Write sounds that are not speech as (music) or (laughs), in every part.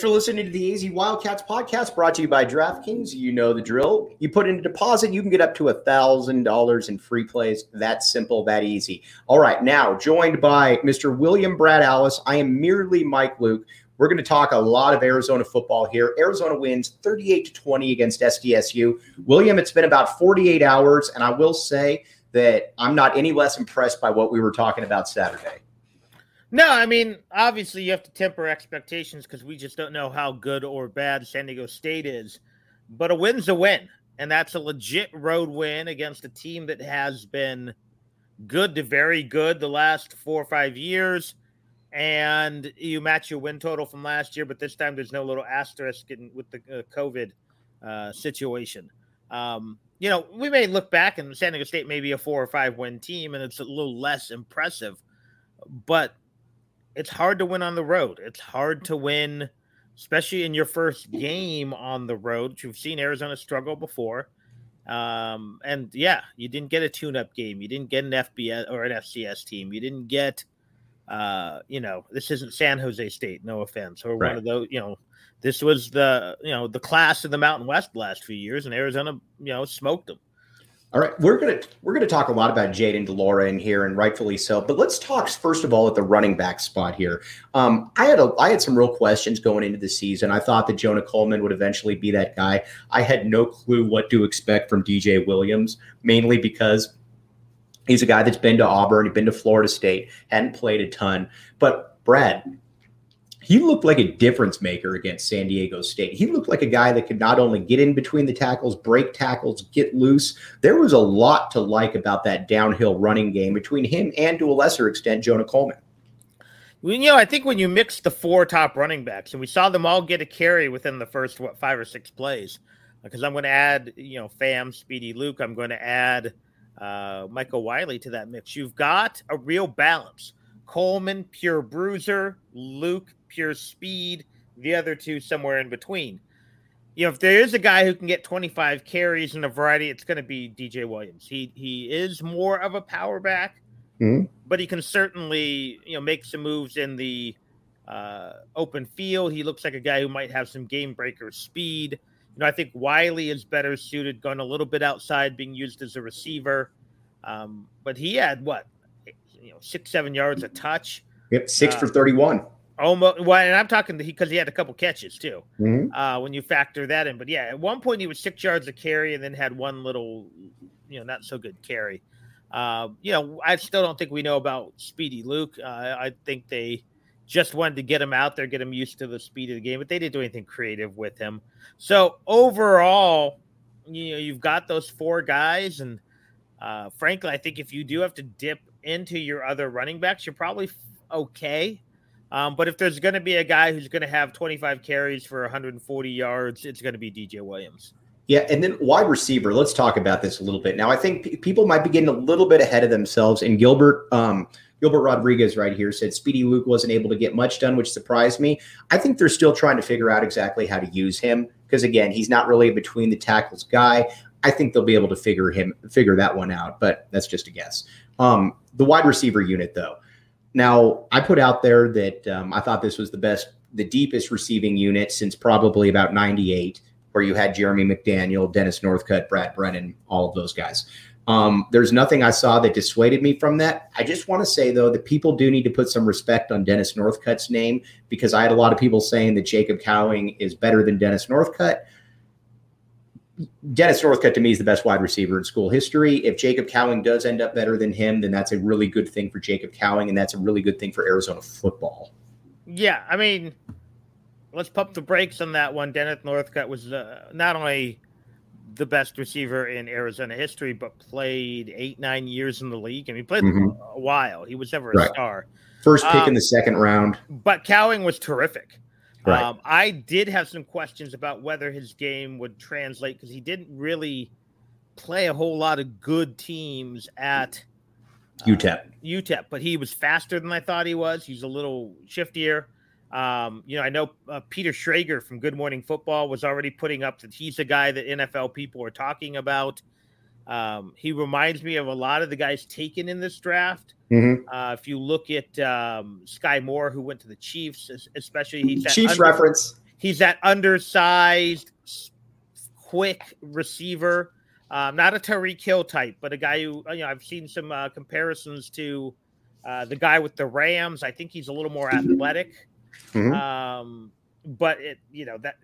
Thanks for listening to the AZ Wildcats podcast brought to you by DraftKings. You know the drill. You put in a deposit, you can get up to a $1,000 in free plays. That simple, that easy. All right, now joined by Mr. William Brad Allis. I am merely Mike Luke. We're going to talk a lot of Arizona football here. Arizona wins 38 to 20 against SDSU. William, it's been about 48 hours, and I will say that I'm not any less impressed by what we were talking about Saturday. No, I mean, obviously you have to temper expectations because we just don't know how good or bad San Diego State is. But a win's a win, and that's a legit road win against a team that has been good to very good the last four or five years. And you match your win total from last year, but this time there's no little asterisk in, with the uh, COVID uh, situation. Um, you know, we may look back and San Diego State may be a four or five win team, and it's a little less impressive. But it's hard to win on the road. It's hard to win, especially in your first game on the road. You've seen Arizona struggle before. Um, and yeah, you didn't get a tune up game. You didn't get an FBS or an FCS team. You didn't get, uh, you know, this isn't San Jose State, no offense, or right. one of those, you know, this was the, you know, the class of the Mountain West last few years, and Arizona, you know, smoked them. All right, we're gonna we're gonna talk a lot about Jayden de Laura in here, and rightfully so. But let's talk first of all at the running back spot here. Um, I had a I had some real questions going into the season. I thought that Jonah Coleman would eventually be that guy. I had no clue what to expect from DJ Williams, mainly because he's a guy that's been to Auburn, he's been to Florida State, hadn't played a ton. But Brad, he looked like a difference maker against San Diego State. He looked like a guy that could not only get in between the tackles, break tackles, get loose. There was a lot to like about that downhill running game between him and, to a lesser extent, Jonah Coleman. You know, I think when you mix the four top running backs, and we saw them all get a carry within the first what five or six plays, because I'm going to add, you know, Fam, Speedy Luke. I'm going to add uh, Michael Wiley to that mix. You've got a real balance. Coleman, pure bruiser. Luke, pure speed. The other two somewhere in between. You know, if there is a guy who can get 25 carries in a variety, it's going to be DJ Williams. He he is more of a power back, mm-hmm. but he can certainly you know make some moves in the uh, open field. He looks like a guy who might have some game breaker speed. You know, I think Wiley is better suited, going a little bit outside, being used as a receiver. Um, but he had what, you know, six seven yards a touch. Yep, six uh, for 31. Almost. Well, and I'm talking because he, he, had a couple catches too. Mm-hmm. Uh, when you factor that in, but yeah, at one point he was six yards of carry, and then had one little, you know, not so good carry. Uh, you know, I still don't think we know about Speedy Luke. Uh, I think they just wanted to get him out there, get him used to the speed of the game, but they didn't do anything creative with him. So overall, you know, you've got those four guys, and uh, frankly, I think if you do have to dip into your other running backs, you're probably okay. Um, but if there's going to be a guy who's going to have 25 carries for 140 yards, it's going to be DJ Williams. Yeah, and then wide receiver. Let's talk about this a little bit. Now, I think p- people might be getting a little bit ahead of themselves. And Gilbert, um, Gilbert Rodriguez, right here, said Speedy Luke wasn't able to get much done, which surprised me. I think they're still trying to figure out exactly how to use him because, again, he's not really a between the tackles guy. I think they'll be able to figure him figure that one out, but that's just a guess. Um, the wide receiver unit, though. Now, I put out there that um, I thought this was the best, the deepest receiving unit since probably about '98 where you had Jeremy McDaniel, Dennis Northcutt, Brad Brennan, all of those guys. Um, there's nothing I saw that dissuaded me from that. I just want to say though that people do need to put some respect on Dennis Northcutt's name because I had a lot of people saying that Jacob Cowing is better than Dennis Northcutt. Dennis Northcutt to me is the best wide receiver in school history. If Jacob Cowing does end up better than him, then that's a really good thing for Jacob Cowing, and that's a really good thing for Arizona football. Yeah, I mean, let's pump the brakes on that one. Dennis Northcutt was uh, not only the best receiver in Arizona history, but played eight, nine years in the league. I mean, played mm-hmm. a while. He was never a right. star. First pick um, in the second round. But Cowing was terrific. Right. Um, I did have some questions about whether his game would translate because he didn't really play a whole lot of good teams at uh, UTEP. UTEP, but he was faster than I thought he was. He's a little shiftier. Um, you know, I know uh, Peter Schrager from Good Morning Football was already putting up that he's a guy that NFL people are talking about. Um, he reminds me of a lot of the guys taken in this draft. Mm-hmm. Uh, if you look at um, Skyy Moore, who went to the Chiefs, especially he's that Chiefs under, reference. He's that undersized, quick receiver. Um, not a Tyreek Hill type, but a guy who you know I've seen some uh, comparisons to uh, the guy with the Rams. I think he's a little more athletic. Mm-hmm. Um, but it, you know, that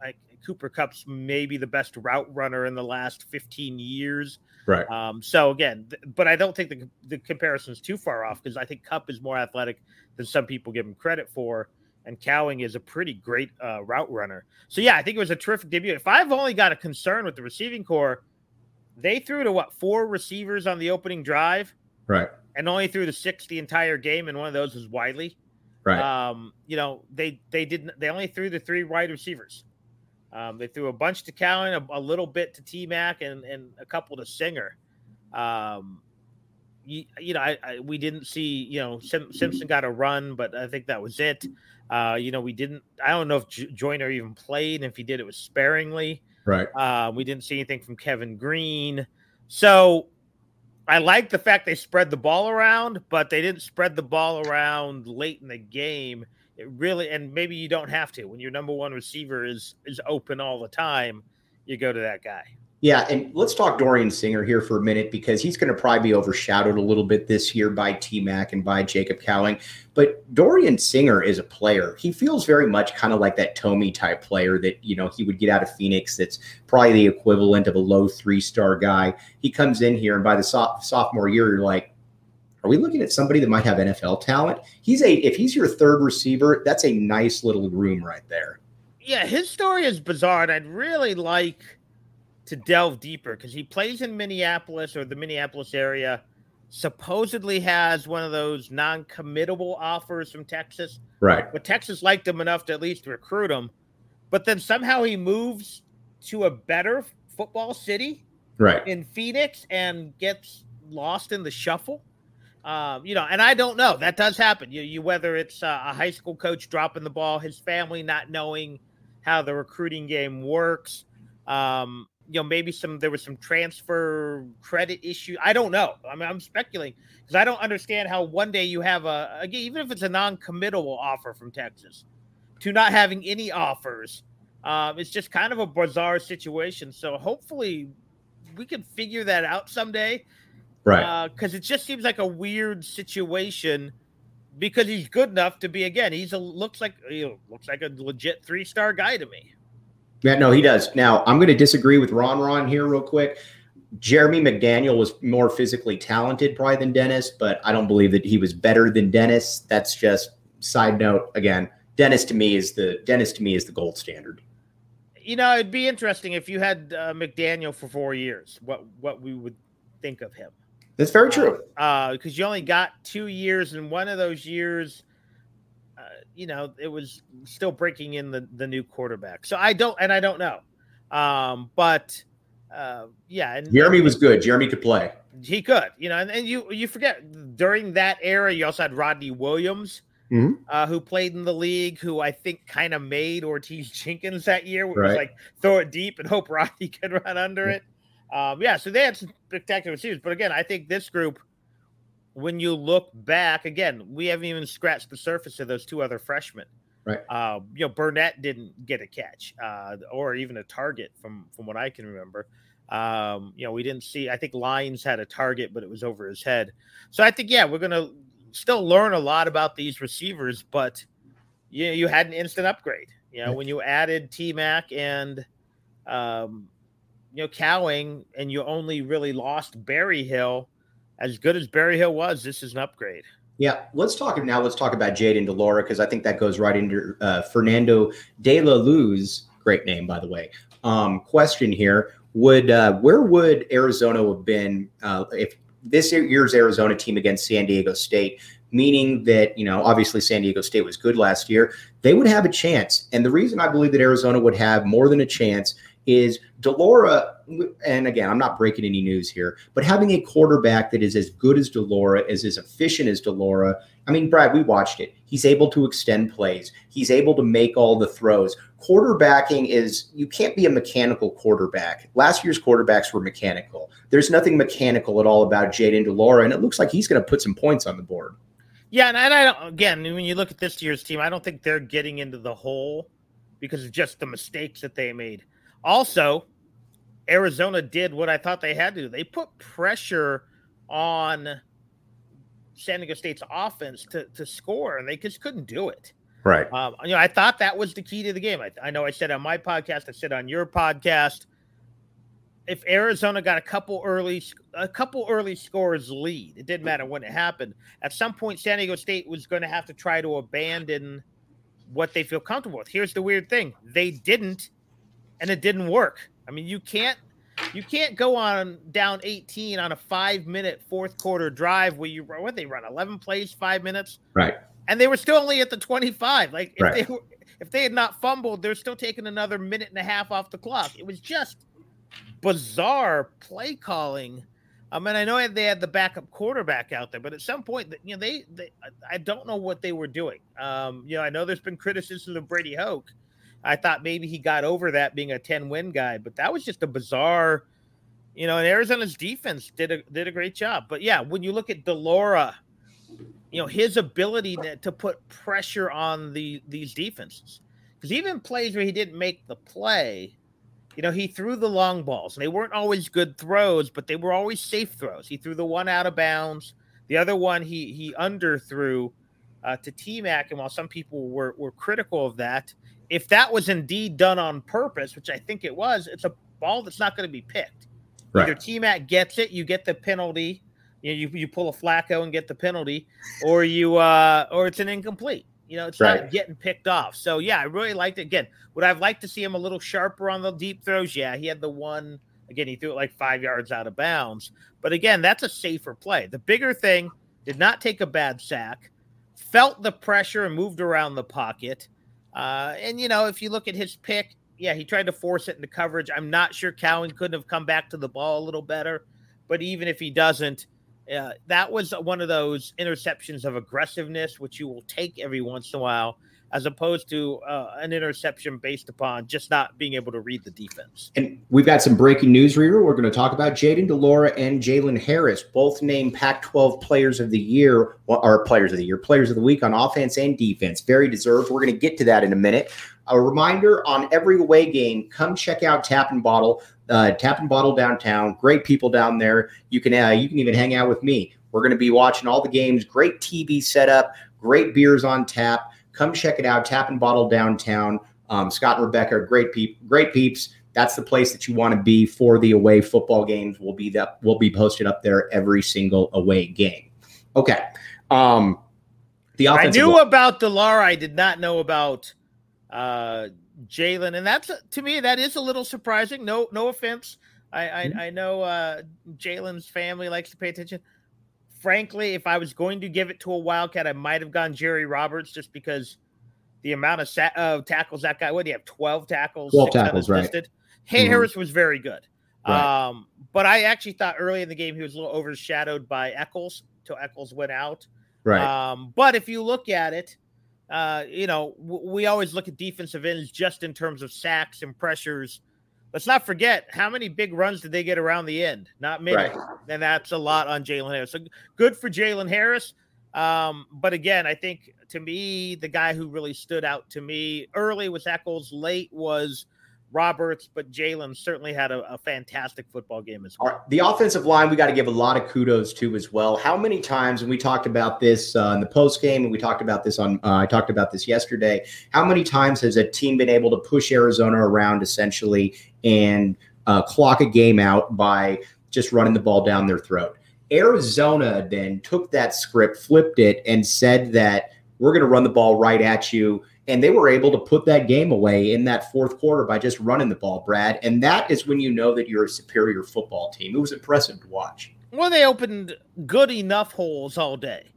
like Cooper Kupp's maybe the best route runner in the last 15 years. Right. Um, so again, th- but I don't think the, the comparison is too far off because I think Kupp is more athletic than some people give him credit for. And Cowing is a pretty great uh, route runner. So yeah, I think it was a terrific debut. If I've only got a concern with the receiving corps, they threw to what four receivers on the opening drive, right? And only threw the six the entire game, and one of those was Wiley. Right. Um, you know, they they didn't they only threw the three wide receivers. Um, they threw a bunch to Cowing, a, a little bit to T Mac, and and a couple to Singer. Um, you, you know, I, I, we didn't see you know Sim, Simpson got a run, but I think that was it. Uh, you know, we didn't. I don't know if J- Joyner even played. And if he did, it was sparingly. Right. Uh, we didn't see anything from Kevin Green. So I like the fact they spread the ball around, but they didn't spread the ball around late in the game. It really, and maybe you don't have to when your number one receiver is is open all the time. You go to that guy. Yeah, and let's talk Dorian Singer here for a minute because he's going to probably be overshadowed a little bit this year by T Mac and by Jacob Cowing. But Dorian Singer is a player. He feels very much kind of like that Tomey type player that you know he would get out of Phoenix. That's probably the equivalent of a low three star guy. He comes in here, and by the so- sophomore year, you're like, are we looking at somebody that might have NFL talent? He's a if he's your third receiver, that's a nice little room right there. Yeah, his story is bizarre, and I'd really like to delve deeper because he plays in Minneapolis or the Minneapolis area. Supposedly has one of those non-committable offers from Texas. Right. But Texas liked him enough to at least recruit him. But then somehow he moves to a better football city. Right. In Phoenix and gets lost in the shuffle. Um, you know, and I don't know. That does happen. You, you whether it's uh, a high school coach dropping the ball, his family not knowing how the recruiting game works. Um, you know maybe some there was some transfer credit issue. I don't know. I mean, I'm speculating because I don't understand how one day you have a again, even if it's a non-committable offer from Texas, to not having any offers. Um, it's just kind of a bizarre situation. So hopefully we can figure that out someday. Right. Because uh, it just seems like a weird situation because he's good enough to be again. He's a looks like you know, looks like a legit three star guy to me. Yeah, no, he does. Now, I'm going to disagree with Ron Ron here, real quick. Jeremy McDaniel was more physically talented, probably, than Dennis, but I don't believe that he was better than Dennis. That's just side note. Again, Dennis to me is the Dennis to me is the gold standard. You know, it'd be interesting if you had uh, McDaniel for four years. What what we would think of him? That's very true. Because uh, uh, you only got two years, and one of those years you know, it was still breaking in the, the new quarterback. So I don't, and I don't know. Um, but uh, yeah, and Jeremy was good. Jeremy could play. He could, you know, and, and you you forget during that era, you also had Rodney Williams, mm-hmm. uh, who played in the league, who I think kind of made Ortege Jenkins that year. Where right. was like throw it deep and hope Rodney (laughs) could run under it. Um, yeah, so they had some spectacular receivers, but again, I think this group, when you look back, again, we haven't even scratched the surface of those two other freshmen. Right. Uh, you know, Burnett didn't get a catch uh, or even a target from from what I can remember. Um, you know, we didn't see. I think Lyons had a target, but it was over his head. So I think, yeah, we're gonna still learn a lot about these receivers, but you you had an instant upgrade. You know, when you added T Mac and um, you know Cowing, and you only really lost Berryhill. As good as Berryhill was, this is an upgrade. Yeah, let's talk now. Let's talk about Jayden de Laura because I think that goes right into uh, Fernando de la Luz. Great name, by the way. Um, question here: Would uh, where would Arizona have been uh, if this year's Arizona team against San Diego State? Meaning that you know, obviously San Diego State was good last year. They would have a chance, and the reason I believe that Arizona would have more than a chance is de Laura, and again, I'm not breaking any news here, but having a quarterback that is as good as de Laura, is as efficient as de Laura. I mean, Brad, we watched it. He's able to extend plays. He's able to make all the throws. Quarterbacking is you can't be a mechanical quarterback. Last year's quarterbacks were mechanical. There's nothing mechanical at all about Jayden de Laura, and it looks like he's going to put some points on the board. Yeah, and I don't, again, when you look at this year's team, I don't think they're getting into the hole because of just the mistakes that they made. Also, Arizona did what I thought they had to do. They put pressure on San Diego State's offense to, to score, and they just couldn't do it. Right. Um, you know, I thought that was the key to the game. I, I know I said on my podcast, I said on your podcast, if Arizona got a couple early a couple early scores lead, it didn't matter when it happened. At some point, San Diego State was going to have to try to abandon what they feel comfortable with. Here's the weird thing: they didn't, and it didn't work. I mean, you can't you can't go on down 18 on a five minute fourth quarter drive where you what they run 11 plays five minutes right and they were still only at the 25 like if right. they were if they had not fumbled they're still taking another minute and a half off the clock it was just bizarre play calling I mean, I know they had the backup quarterback out there, but at some point, you know, they, they I don't know what they were doing. Um, you know, I know there's been criticism of Brady Hoke, I thought maybe he got over that being a 10 win guy, but that was just a bizarre, you know, and Arizona's defense did a did a great job. But yeah, when you look at de Laura, you know, his ability to, to put pressure on the these defenses. Because even plays where he didn't make the play, you know, he threw the long balls. And they weren't always good throws, but they were always safe throws. He threw the one out of bounds. The other one he he underthrew uh, to T Mac. And while some people were were critical of that, if that was indeed done on purpose, which I think it was, it's a ball that's not going to be picked. Right. Either T Mac gets it, you get the penalty. You, know, you you pull a Flacco and get the penalty, or you uh or it's an incomplete. You know, it's right. not getting picked off. So yeah, I really liked it. Again, would I've liked to see him a little sharper on the deep throws? Yeah, he had the one. Again, he threw it like five yards out of bounds. But again, that's a safer play. The bigger thing did not take a bad sack, felt the pressure and moved around the pocket. Uh, and you know, if you look at his pick, yeah, he tried to force it into coverage. I'm not sure Cowing couldn't have come back to the ball a little better, but even if he doesn't, uh, that was one of those interceptions of aggressiveness, which you will take every once in a while as opposed to uh, an interception based upon just not being able to read the defense. And we've got some breaking news here. We're going to talk about Jayden de Laura and Jalen Harris, both named Pac 12 Players of the Year, or Players of the Year, Players of the Week on offense and defense. Very deserved. We're going to get to that in a minute. A reminder on every away game, come check out Tap and Bottle. Uh, Tap and Bottle downtown. Great people down there. You can uh, you can even hang out with me. We're going to be watching all the games. Great TV setup. Great beers on tap Come check it out. Tap and Bottle downtown. Um, Scott and Rebecca, great peep, great peeps. That's the place that you want to be for the away football games. Will be that will be posted up there every single away game. Okay. Um, the I knew line. about de Laura. I did not know about uh, Jalen, and that's to me that is a little surprising. No, no offense. I I, mm-hmm. I know uh, Jalen's family likes to pay attention frankly, if I was going to give it to a Wildcat, I might have gone Jerry Roberts just because the amount of sa- uh, tackles that guy would. He have twelve tackles, twelve tackles, right? mm-hmm. Harris was very good. Right. Um, but I actually thought early in the game he was a little overshadowed by Echols till Echols went out. Right. Um, but if you look at it, uh, you know, w- we always look at defensive ends just in terms of sacks and pressures. Let's not forget how many big runs did they get around the end? Not many. Right. And that's a lot on Jalen Harris. So good for Jalen Harris. Um, but again, I think to me, the guy who really stood out to me early was Echols, late was Roberts, but Jalen certainly had a, a, fantastic football game as well. The offensive line, we got to give a lot of kudos to as well. How many times, and we talked about this uh, in the post game, and we talked about this on, uh, I talked about this yesterday. How many times has a team been able to push Arizona around essentially and uh, clock a game out by just running the ball down their throat? Arizona then took that script, flipped it, and said that we're going to run the ball right at you and they were able to put that game away in that fourth quarter by just running the ball, Brad. And that is when you know that you're a superior football team. It was impressive to watch. Well, they opened good enough holes all day.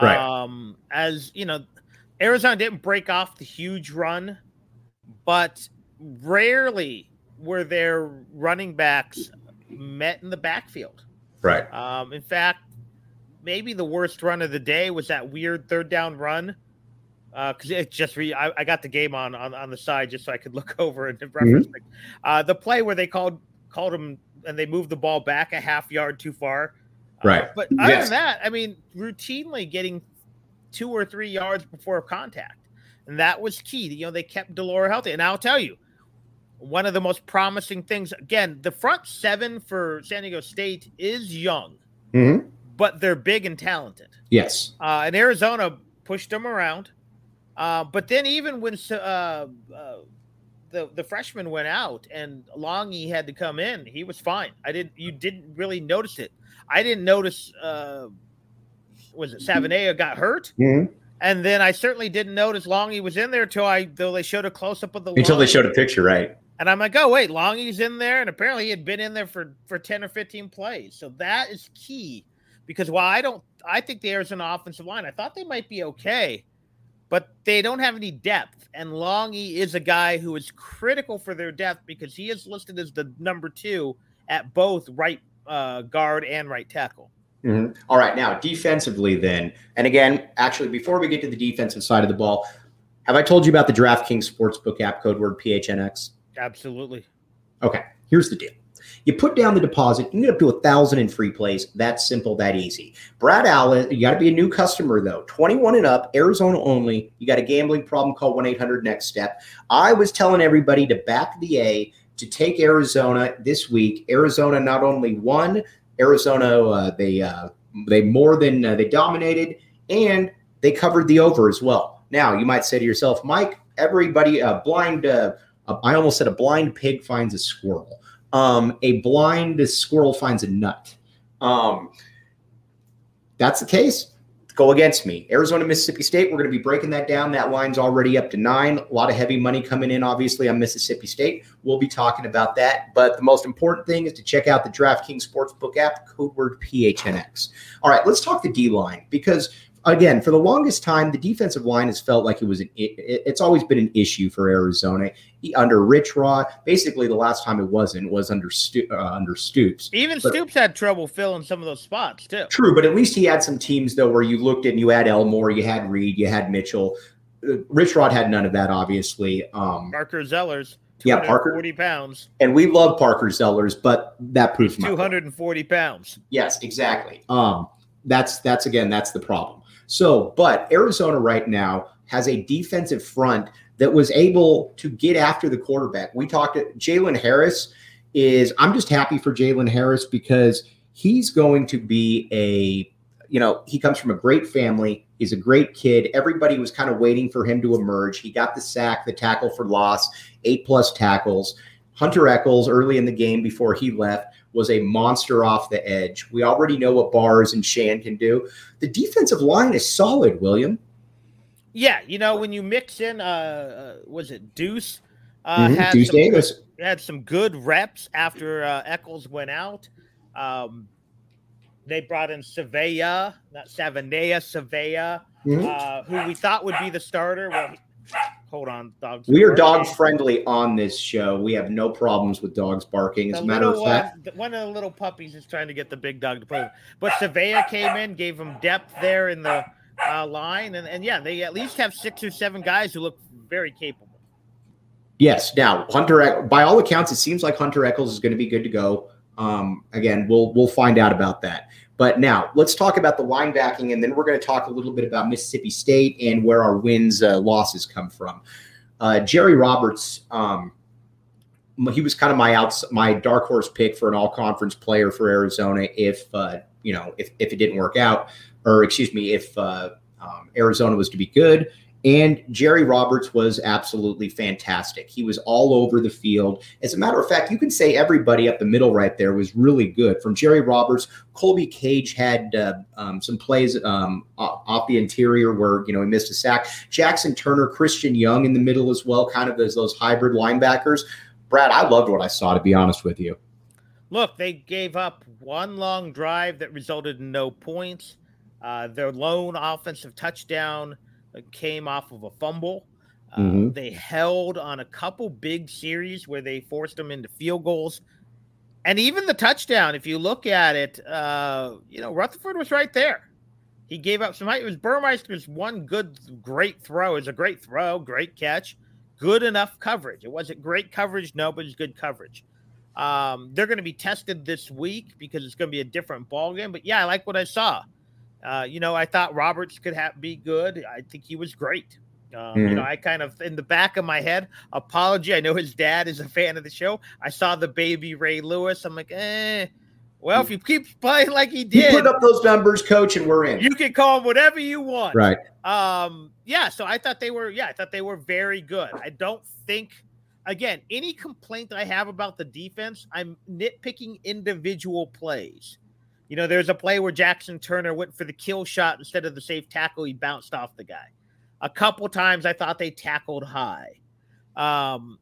Right. Um, as you know, Arizona didn't break off the huge run, but rarely were their running backs met in the backfield. Right. Um, in fact, maybe the worst run of the day was that weird third down run because uh, it just re- I, I, got the game on, on on the side just so I could (laughs) look over and reference mm-hmm. uh, the play where they called called him and they moved the ball back a half yard too far. Uh, right. But other yes. than that, I mean, routinely getting two or three yards before contact, and that was key. You know, they kept de Laura healthy, and I'll tell you. One of the most promising things, again, the front seven for San Diego State is young, mm-hmm. but they're big and talented. Yes. Uh, and Arizona pushed them around. Uh, but then even when uh, uh, the the freshman went out and Langi had to come in, he was fine. I didn't. You didn't really notice it. I didn't notice. Uh, was it Savaiinaea got hurt? Mm-hmm. And then I certainly didn't notice Langi was in there until I though they showed a close up of the until line. they showed a picture, right? And I'm like, oh wait, Langi's in there, and apparently he had been in there for for ten or fifteen plays. So that is key because while I don't, I think the Arizona offensive line, I thought they might be okay but they don't have any depth. And Langi is a guy who is critical for their depth because he is listed as the number two at both right uh, guard and right tackle. Mm-hmm. All right, now defensively, then, and again, actually, before we get to the defensive side of the ball, have I told you about the DraftKings Sportsbook app code word PHNX? Absolutely. Okay, here's the deal. You put down the deposit, you get up to a thousand in free plays. That's simple, that easy. Brad Allis, you got to be a new customer though. 21 and up, Arizona only. You got a gambling problem, call 1 800 Next Step. I was telling everybody to back the A to take Arizona this week. Arizona not only won, Arizona uh, they uh, they more than uh, they dominated, and they covered the over as well. Now you might say to yourself, Mike, everybody blind. Uh, I almost said a blind pig finds a squirrel um, a blind squirrel finds a nut. Um, that's the case. Go against me. Arizona, Mississippi State, we're going to be breaking that down. That line's already up to nine. A lot of heavy money coming in, obviously, on Mississippi State. We'll be talking about that. But the most important thing is to check out the DraftKings Sportsbook app, code word PHNX. All right, let's talk the D line because again, for the longest time, the defensive line has felt like it was an. It, it's always been an issue for Arizona under Rich Rod. Basically, the last time it wasn't was under Sto- uh, under Stoops. Even but, Stoops had trouble filling some of those spots too. True, but at least he had some teams though where you looked at and you had Elmore, you had Reed, you had Mitchell. Uh, Rich Rod had none of that, obviously. Um, Parker Zellers. Yeah, Parker. 40 pounds. And we love Parker Zellers, but that proves 240 pounds. Yes, exactly. Um, that's that's again, that's the problem. So, but Arizona right now has a defensive front that was able to get after the quarterback. We talked to Jalen Harris is I'm just happy for Jalen Harris because he's going to be a you know, he comes from a great family. He's a great kid. Everybody was kind of waiting for him to emerge. He got the sack, the tackle for loss, eight plus tackles. Hunter Echols early in the game before he left was a monster off the edge. We already know what Barrs and Shand can do. The defensive line is solid, William. Yeah, you know when you mix in, uh, uh was it Deuce? Uh, mm-hmm. had Deuce some Davis good, had some good reps after uh, Echols went out. Um, they brought in Savea, not Savanea, Savea, mm-hmm. uh, who we thought would be the starter. Well, he, Hold on, dogs. We are dog friendly on this show. We have no problems with dogs barking. As a matter of fact, one, of the little puppies is trying to get the big dog to play with. But Savea came in, gave him depth there in the uh, line, and, and yeah, they at least have six or seven guys who look very capable. Yes. Now, Hunter, by all accounts, it seems like Hunter Echols is going to be good to go. Um, again, we'll we'll find out about that. But now let's talk about the linebacking, and then we're going to talk a little bit about Mississippi State and where our wins uh, losses come from. Uh, Jerry Roberts, um, he was kind of my outs my dark horse pick for an all conference player for Arizona if uh, you know if if it didn't work out, or excuse me, if uh, um, Arizona was to be good. And Jerry Roberts was absolutely fantastic. He was all over the field. As a matter of fact, you can say everybody up the middle right there was really good. From Jerry Roberts, Colby Cage had uh, um, some plays um, off the interior where you know he missed a sack. Jackson Turner, Christian Young in the middle as well, kind of as those hybrid linebackers. Brad, I loved what I saw. To be honest with you, look, they gave up one long drive that resulted in no points. Uh, their lone offensive touchdown came off of a fumble. Uh, mm-hmm. They held on a couple big series where they forced them into field goals. And even the touchdown, if you look at it, uh, you know, Rutherford was right there. He gave up some height. It was Burmeister's one good, great throw. It was a great throw, great catch, good enough coverage. It wasn't great coverage, no, but it's good coverage. Um, they're going to be tested this week because it's going to be a different ball game. But yeah, I like what I saw. Uh, you know, I thought Roberts could have, be good. I think he was great. Um, mm-hmm. You know, mm-hmm. I kind of in the back of my head, apology. I know his dad is a fan of the show. I saw the baby Ray Lewis. I'm like, eh. Well, if he keep playing like he did, you put up those numbers, coach, and we're in. You can call him whatever you want. Right. Um. Yeah. So I thought they were. Yeah, I thought they were very good. I don't think. Again, any complaint that I have about the defense, I'm nitpicking individual plays. You know, there's a play where Jackson Turner went for the kill shot instead of the safe tackle. He bounced off the guy. A couple times I thought they tackled high. Um,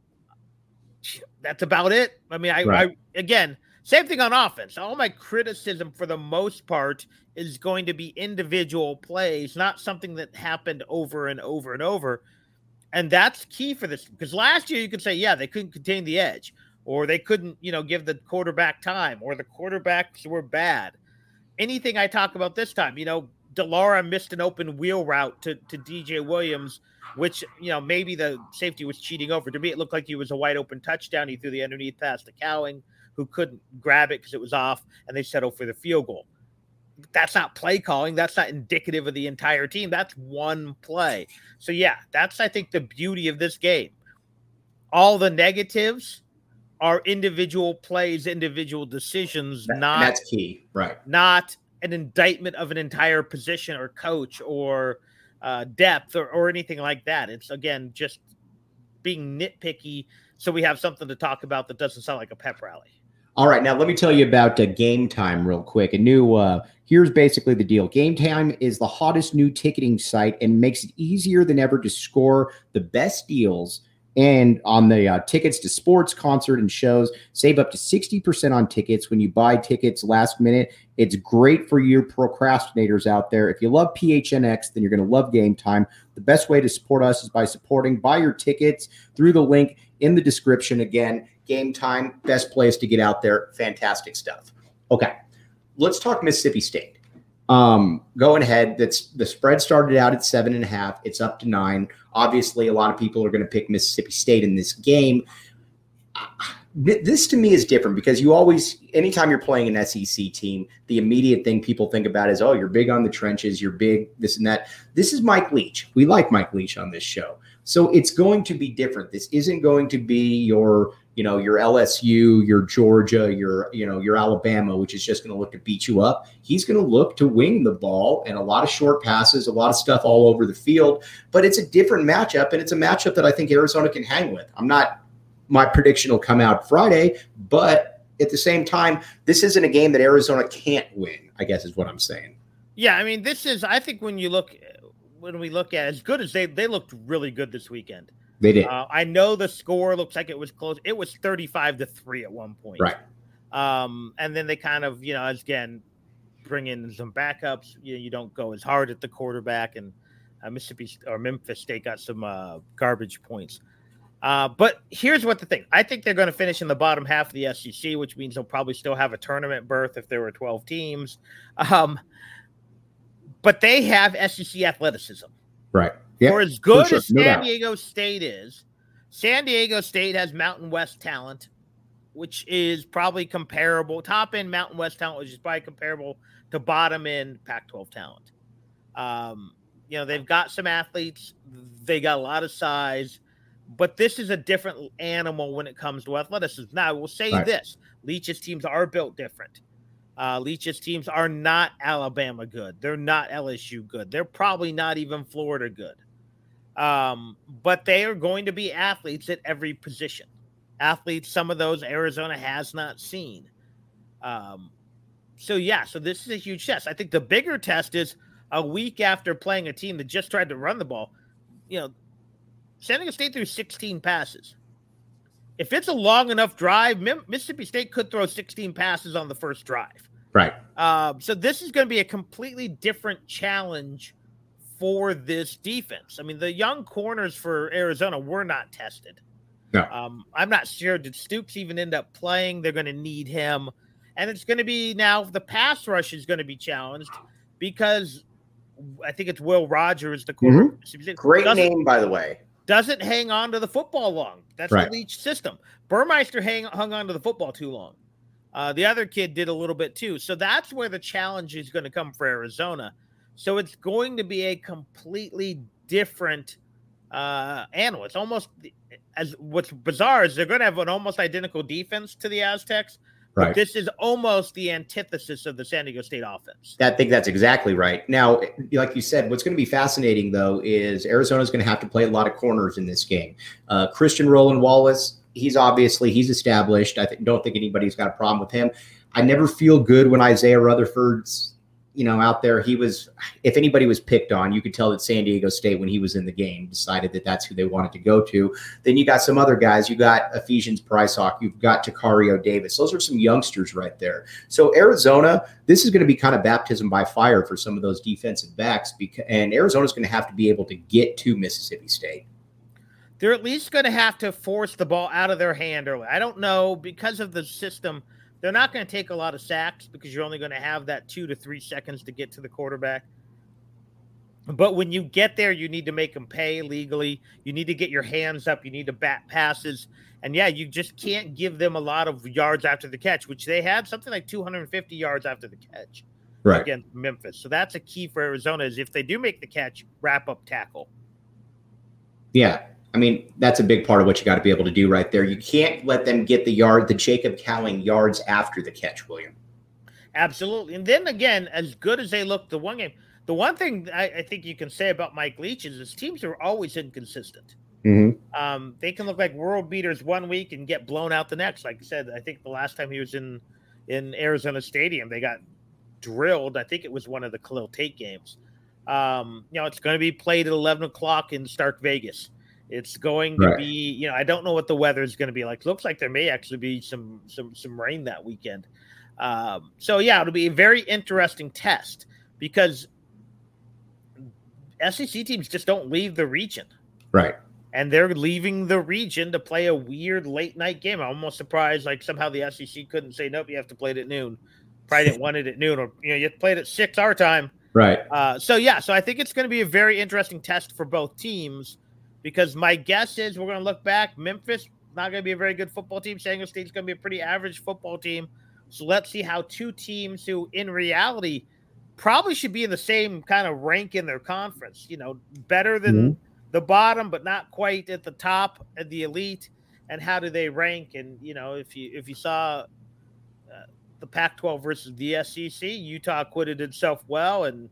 that's about it. I mean, I, right. I again, same thing on offense. All my criticism for the most part is going to be individual plays, not something that happened over and over and over. And that's key for this because last year you could say, yeah, they couldn't contain the edge or they couldn't, you know, give the quarterback time, or the quarterbacks were bad. Anything I talk about this time, you know, de Laura missed an open wheel route to, to DJ Williams, which, you know, maybe the safety was cheating over. To me, it looked like he was a wide open touchdown. He threw the underneath pass to Cowing, who couldn't grab it because it was off, and they settled for the field goal. That's not play calling. That's not indicative of the entire team. That's one play. So, yeah, that's, I think, the beauty of this game. All the negatives are individual plays, individual decisions, that, not that's key, right? Not an indictment of an entire position or coach or uh, depth or, or anything like that. It's again just being nitpicky so we have something to talk about that doesn't sound like a pep rally. All right, now let me tell you about uh, Game Time real quick. A new uh, here's basically the deal. Game Time is the hottest new ticketing site and makes it easier than ever to score the best deals and on the uh, tickets to sports, concert, and shows, save up to 60% on tickets when you buy tickets last minute. It's great for you procrastinators out there. If you love PHNX, then you're going to love Game Time. The best way to support us is by supporting, buy your tickets through the link in the description. Again, Game Time, best place to get out there. Fantastic stuff. Okay, let's talk Mississippi State. Um, going ahead, that's the spread started out at seven and a half. It's up to nine. Obviously, a lot of people are going to pick Mississippi State in this game. This to me is different because you always, anytime you're playing an SEC team, the immediate thing people think about is, oh, you're big on the trenches, you're big, this and that. This is Mike Leach. We like Mike Leach on this show. So it's going to be different. This isn't going to be your you know, your LSU, your Georgia, your, you know, your Alabama, which is just going to look to beat you up. He's going to look to wing the ball and a lot of short passes, a lot of stuff all over the field. But it's a different matchup, and it's a matchup that I think Arizona can hang with. I'm not, my prediction will come out Friday, but at the same time, this isn't a game that Arizona can't win, I guess is what I'm saying. Yeah, I mean, this is, I think when you look, when we look at as good as they, they looked really good this weekend. They did. Uh, I know the score looks like it was close. It was 35 to 3 at one point. Right. Um, and then they kind of, you know, again, bring in some backups. You, you don't go as hard at the quarterback. And Uh, Mississippi or Memphis State got some uh, garbage points. Uh, but here's what the thing I think they're going to finish in the bottom half of the SEC, which means they'll probably still have a tournament berth if there were 12 teams. Um, but they have SEC athleticism. Right. Yeah, For as good sure. as San no Diego State is, San Diego State has Mountain West talent, which is probably comparable. Top end Mountain West talent, which is probably comparable to bottom end Pac 12 talent. Um, you know, they've got some athletes, they got a lot of size but this is a different animal when it comes to athleticism. Now, I will say right. this Leach's teams are built different. Uh, Leach's teams are not Alabama good. They're not LSU good. They're probably not even Florida good. Um, but they are going to be athletes at every position. Athletes, some of those Arizona has not seen. Um, so, yeah, so this is a huge test. I think the bigger test is a week after playing a team that just tried to run the ball. You know, San Diego State threw 16 passes. If it's a long enough drive, Mississippi State could throw 16 passes on the first drive. Right. Uh, so this is going to be a completely different challenge for this defense. I mean, the young corners for Arizona were not tested. No. Um, I'm not sure. Did Stoops even end up playing? They're going to need him. And it's going to be now the pass rush is going to be challenged because I think it's Will Rogers, the corner. Mm-hmm. Great name, by the way doesn't hang on to the football long. That's right. the Leach system. Burmeister hang, hung on to the football too long. Uh, the other kid did a little bit too. So that's where the challenge is going to come for Arizona. So it's going to be a completely different uh, animal. It's almost as what's bizarre is they're going to have an almost identical defense to the Aztecs, Right. But this is almost the antithesis of the San Diego State offense. I think that's exactly right. Now, like you said, what's going to be fascinating though is Arizona's going to have to play a lot of corners in this game. Uh, Christian Roland Wallace, he's obviously he's established. I th- don't think anybody's got a problem with him. I never feel good when Isaiah Rutherford's you know, out there, he was, if anybody was picked on, you could tell that San Diego State, when he was in the game, decided that that's who they wanted to go to. Then you got some other guys. You got Ephesians Prysock. You've got Tacario Davis. Those are some youngsters right there. So Arizona, this is going to be kind of baptism by fire for some of those defensive backs. Because, and Arizona's going to have to be able to get to Mississippi State. They're at least going to have to force the ball out of their hand early. I don't know because of the system – they're not going to take a lot of sacks because you're only going to have that two to three seconds to get to the quarterback. But when you get there, you need to make them pay legally. You need to get your hands up. You need to bat passes. And yeah, you just can't give them a lot of yards after the catch, which they had something like 250 yards after the catch right. against Memphis. So that's a key for Arizona is if they do make the catch, wrap up tackle. Yeah. I mean, that's a big part of what you got to be able to do right there. You can't let them get the yard, the Jacob Cowing yards after the catch, William. Absolutely. And then again, as good as they look the one game, the one thing I, I think you can say about Mike Leach is his teams are always inconsistent. Mm-hmm. Um, they can look like world beaters one week and get blown out the next. Like I said, I think the last time he was in in Arizona Stadium, they got drilled. I think it was one of the Khalil Tate games. Um, you know, it's going to be played at 11 o'clock in Stark Vegas. It's going to right. be, you know, I don't know what the weather is going to be like. Looks like there may actually be some some some rain that weekend. Um, so yeah, it'll be a very interesting test because SEC teams just don't leave the region. Right. And they're leaving the region to play a weird late night game. I'm almost surprised, like somehow the SEC couldn't say nope, you have to play it at noon. Probably didn't want it at noon, or you know, you played at six our time. Right. Uh, so yeah, so I think it's going to be a very interesting test for both teams because my guess is we're going to look back. Memphis not going to be a very good football team. San Diego State's going to be a pretty average football team. So let's see how two teams who, in reality, probably should be in the same kind of rank in their conference. You know, better than mm-hmm. the bottom, but not quite at the top of the elite. And how do they rank? And you know, if you if you saw uh, the Pac-12 versus the SEC, Utah acquitted itself well, and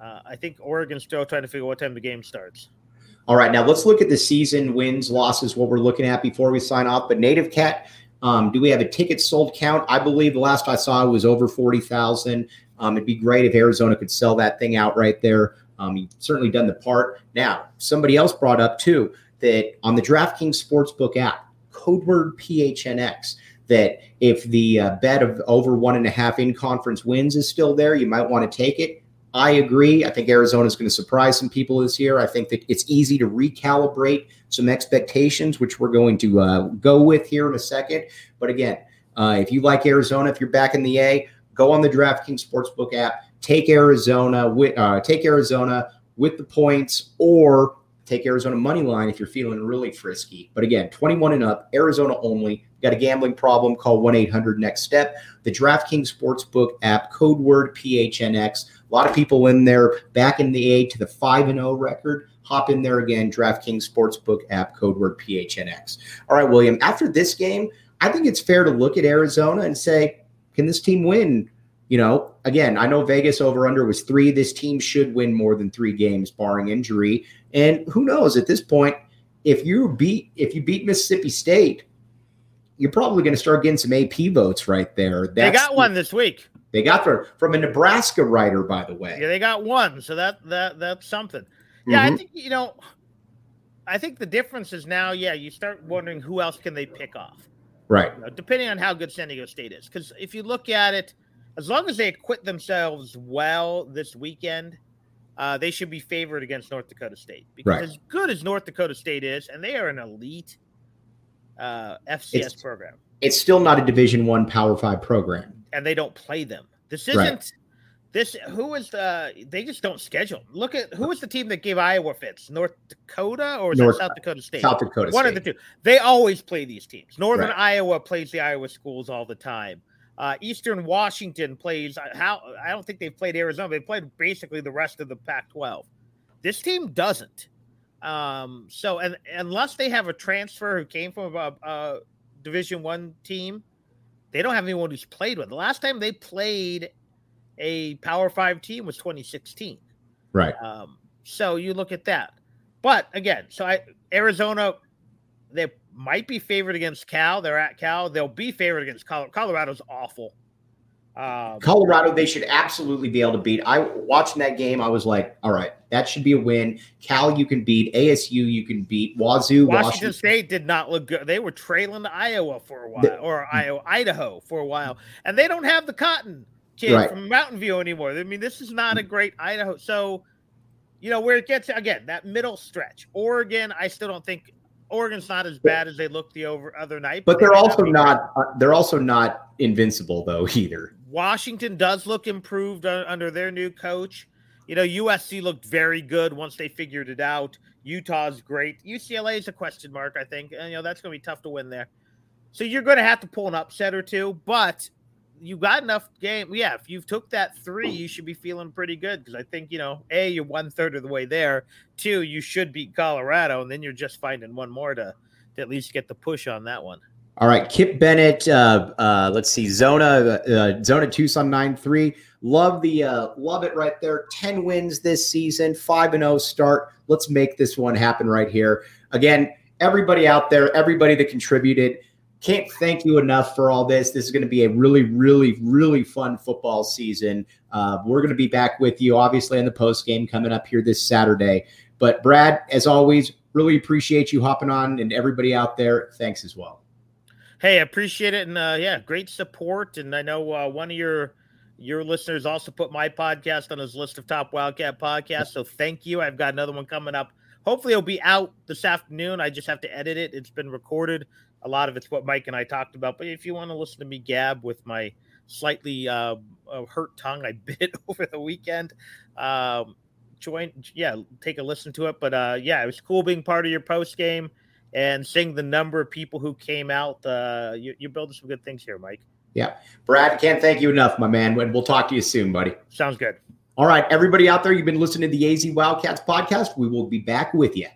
uh, I think Oregon's still trying to figure out what time the game starts. All right, now let's look at the season wins, losses, what we're looking at before we sign off. But Native Cat, um, do we have a ticket sold count? I believe the last I saw was over 40,000. Um, it'd be great if Arizona could sell that thing out right there. Um, you've certainly done the part. Now, somebody else brought up too that on the DraftKings Sportsbook app, code word PHNX, that if the uh, bet of over one and a half in conference wins is still there, you might want to take it I agree. I think Arizona is going to surprise some people this year. I think that it's easy to recalibrate some expectations, which we're going to uh, go with here in a second. But again, uh, if you like Arizona, if you're back in the A, go on the DraftKings Sportsbook app, take Arizona with uh, take Arizona with the points, or take Arizona money line if you're feeling really frisky. But again, 21 and up, Arizona only. Got a gambling problem? Call 1 800 Next Step. The DraftKings Sportsbook app, code word PHNX. A lot of people in there back in the A to the 5 and 0 record. Hop in there again, DraftKings Sportsbook app, code word PHNX. All right, William, after this game, I think it's fair to look at Arizona and say, can this team win? You know, again, I know Vegas over under was three. This team should win more than three games, barring injury. And who knows at this point, if you beat if you beat Mississippi State, you're probably going to start getting some AP votes right there. That's they got one this week. They got from from a Nebraska writer, by the way. Yeah, they got one, so that that that's something. Yeah, mm-hmm. I think you know. I think the difference is now, yeah, you start wondering who else can they pick off, right? You know, depending on how good San Diego State is, because if you look at it, as long as they acquit themselves well this weekend, uh, they should be favored against North Dakota State because right. as good as North Dakota State is, and they are an elite uh, FCS it's, program. It's still not a Division One Power Five program, and they don't play them. This isn't. Right. This who is the? They just don't schedule. Look at who is the team that gave Iowa fits? North Dakota or is North, South Dakota State? South Dakota. One State. of the two. They always play these teams. Northern right. Iowa plays the Iowa schools all the time. Uh, Eastern Washington plays. Uh, how I don't think they've played Arizona. They played basically the rest of the Pac-12. This team doesn't. Um, so, and unless they have a transfer who came from a, a Division One team, they don't have anyone who's played with. The last time they played a Power Five team was 2016. Right. Um, so you look at that. But again, so I Arizona, they might be favored against Cal. They're at Cal. They'll be favored against Colorado. Colorado's awful. Um, Colorado, they should absolutely be able to beat. I watching that game, I was like, all right, that should be a win. Cal, you can beat. ASU, you can beat. Wazoo, Washington, Washington. State did not look good. They were trailing Iowa for a while, the, or Iowa, Idaho for a while, and they don't have the Cotton kid right. from Mountain View anymore. I mean, this is not a great Idaho. So, you know, where it gets again that middle stretch. Oregon, I still don't think Oregon's not as bad as they looked the over other night, but, but they're also not. Uh, they're also not invincible though (laughs) either. Washington does look improved under their new coach. You know, USC looked very good once they figured it out. Utah's great. UCLA is a question mark, I think. And, you know, that's going to be tough to win there. So you're going to have to pull an upset or two, but you got enough game. Yeah, if you've took that three, you should be feeling pretty good because I think you know, a you're one third of the way there. Two, you should beat Colorado, and then you're just finding one more to to at least get the push on that one. All right, Kip Bennett. Uh, uh, let's see, Zona, uh, Zona Tucson nine three. Love the uh, love it right there. Ten wins this season, five and zero oh start. Let's make this one happen right here. Again, everybody out there, everybody that contributed. Can't thank you enough for all this. This is going to be a really, really, really fun football season. Uh, we're going to be back with you, obviously, in the post game coming up here this Saturday. But Brad, as always, really appreciate you hopping on, and everybody out there, thanks as well. Hey, I appreciate it, and uh, yeah, great support. And I know uh, one of your your listeners also put my podcast on his list of top Wildcat podcasts. So thank you. I've got another one coming up. Hopefully, it'll be out this afternoon. I just have to edit it. It's been recorded. A lot of it's what Mike and I talked about. But if you want to listen to me gab with my slightly uh, hurt tongue I (laughs) bit over the weekend, um, join. Yeah, take a listen to it. But uh, yeah, it was cool being part of your post game and seeing the number of people who came out. Uh, you, you're building some good things here, Mike. Yeah. Brad, can't thank you enough, my man. We'll talk to you soon, buddy. Sounds good. All right, everybody out there, you've been listening to the AZ Wildcats podcast. We will be back with you.